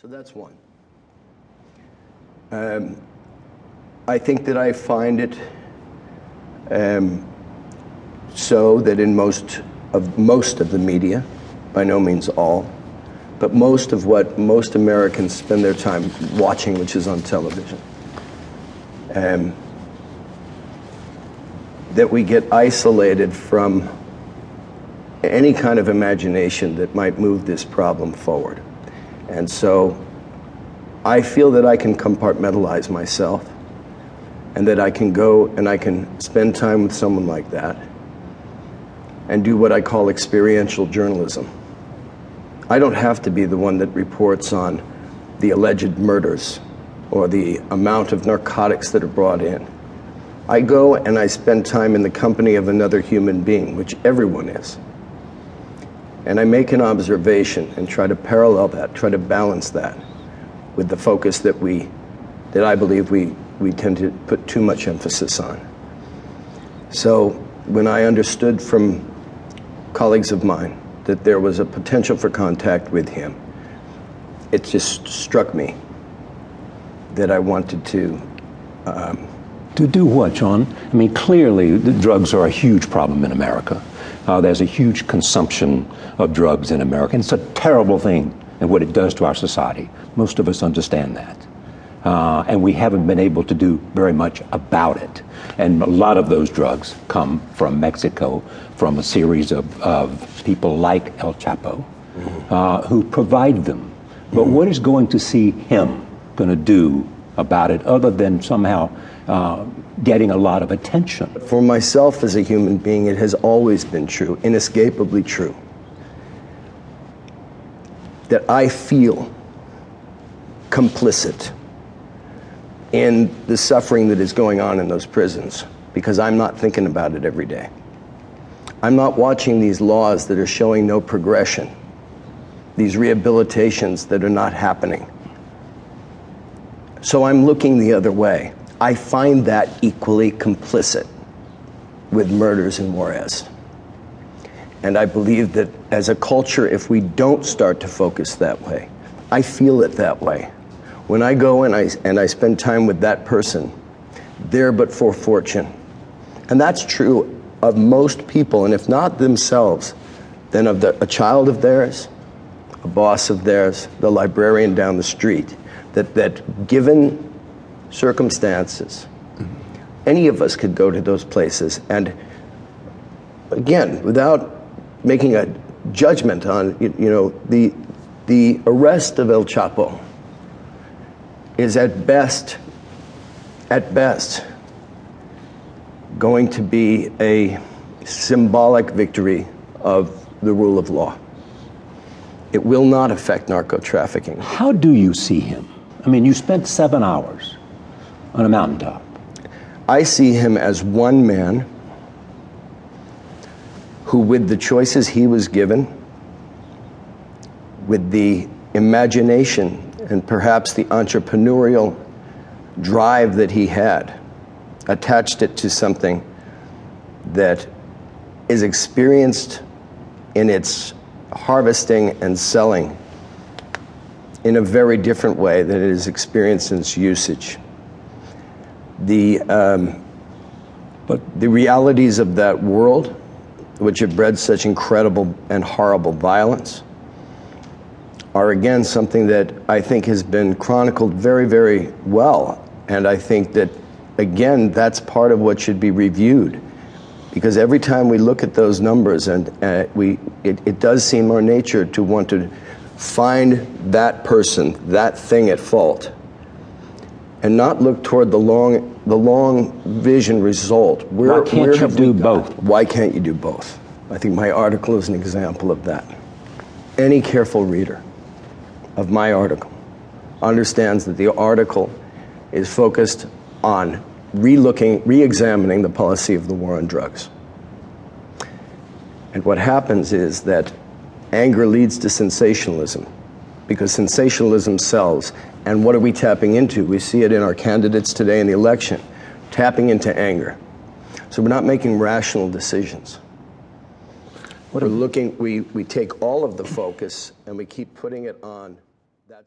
So that's one. Um, I think that I find it um, so that in most of most of the media, by no means all, but most of what most Americans spend their time watching, which is on television, um, that we get isolated from any kind of imagination that might move this problem forward. And so I feel that I can compartmentalize myself and that I can go and I can spend time with someone like that and do what I call experiential journalism. I don't have to be the one that reports on the alleged murders or the amount of narcotics that are brought in. I go and I spend time in the company of another human being, which everyone is. And I make an observation and try to parallel that, try to balance that with the focus that we, that I believe we, we tend to put too much emphasis on. So when I understood from colleagues of mine that there was a potential for contact with him, it just struck me that I wanted to. Um, to do what, Sean? I mean, clearly, the drugs are a huge problem in America. Uh, there's a huge consumption of drugs in America. And it's a terrible thing and what it does to our society. Most of us understand that. Uh, and we haven't been able to do very much about it. And a lot of those drugs come from Mexico, from a series of, of people like El Chapo, mm-hmm. uh, who provide them. But mm-hmm. what is going to see him going to do about it other than somehow uh, getting a lot of attention? For myself as a human being, it has always been true, inescapably true, that I feel complicit in the suffering that is going on in those prisons because I'm not thinking about it every day. I'm not watching these laws that are showing no progression, these rehabilitations that are not happening. So I'm looking the other way. I find that equally complicit with murders in Juarez. And I believe that as a culture, if we don't start to focus that way, I feel it that way. When I go and I, and I spend time with that person, there but for fortune. And that's true of most people, and if not themselves, then of the, a child of theirs, a boss of theirs, the librarian down the street. That, that given circumstances, any of us could go to those places. And again, without making a judgment on, you, you know, the, the arrest of El Chapo is at best, at best, going to be a symbolic victory of the rule of law. It will not affect narco trafficking. How do you see him? I mean, you spent seven hours on a mountaintop. I see him as one man who, with the choices he was given, with the imagination and perhaps the entrepreneurial drive that he had, attached it to something that is experienced in its harvesting and selling in a very different way than it is experienced in its usage. The, um, but the realities of that world, which have bred such incredible and horrible violence, are again something that I think has been chronicled very, very well. And I think that, again, that's part of what should be reviewed. Because every time we look at those numbers, and uh, we, it, it does seem our nature to want to find that person, that thing at fault, and not look toward the long, the long vision result. Where, Why can't you do both? Why can't you do both? I think my article is an example of that. Any careful reader of my article understands that the article is focused on relooking, re-examining the policy of the war on drugs. And what happens is that anger leads to sensationalism because sensationalism sells. And what are we tapping into? We see it in our candidates today in the election, tapping into anger. So we're not making rational decisions. What we're looking, we, we take all of the focus and we keep putting it on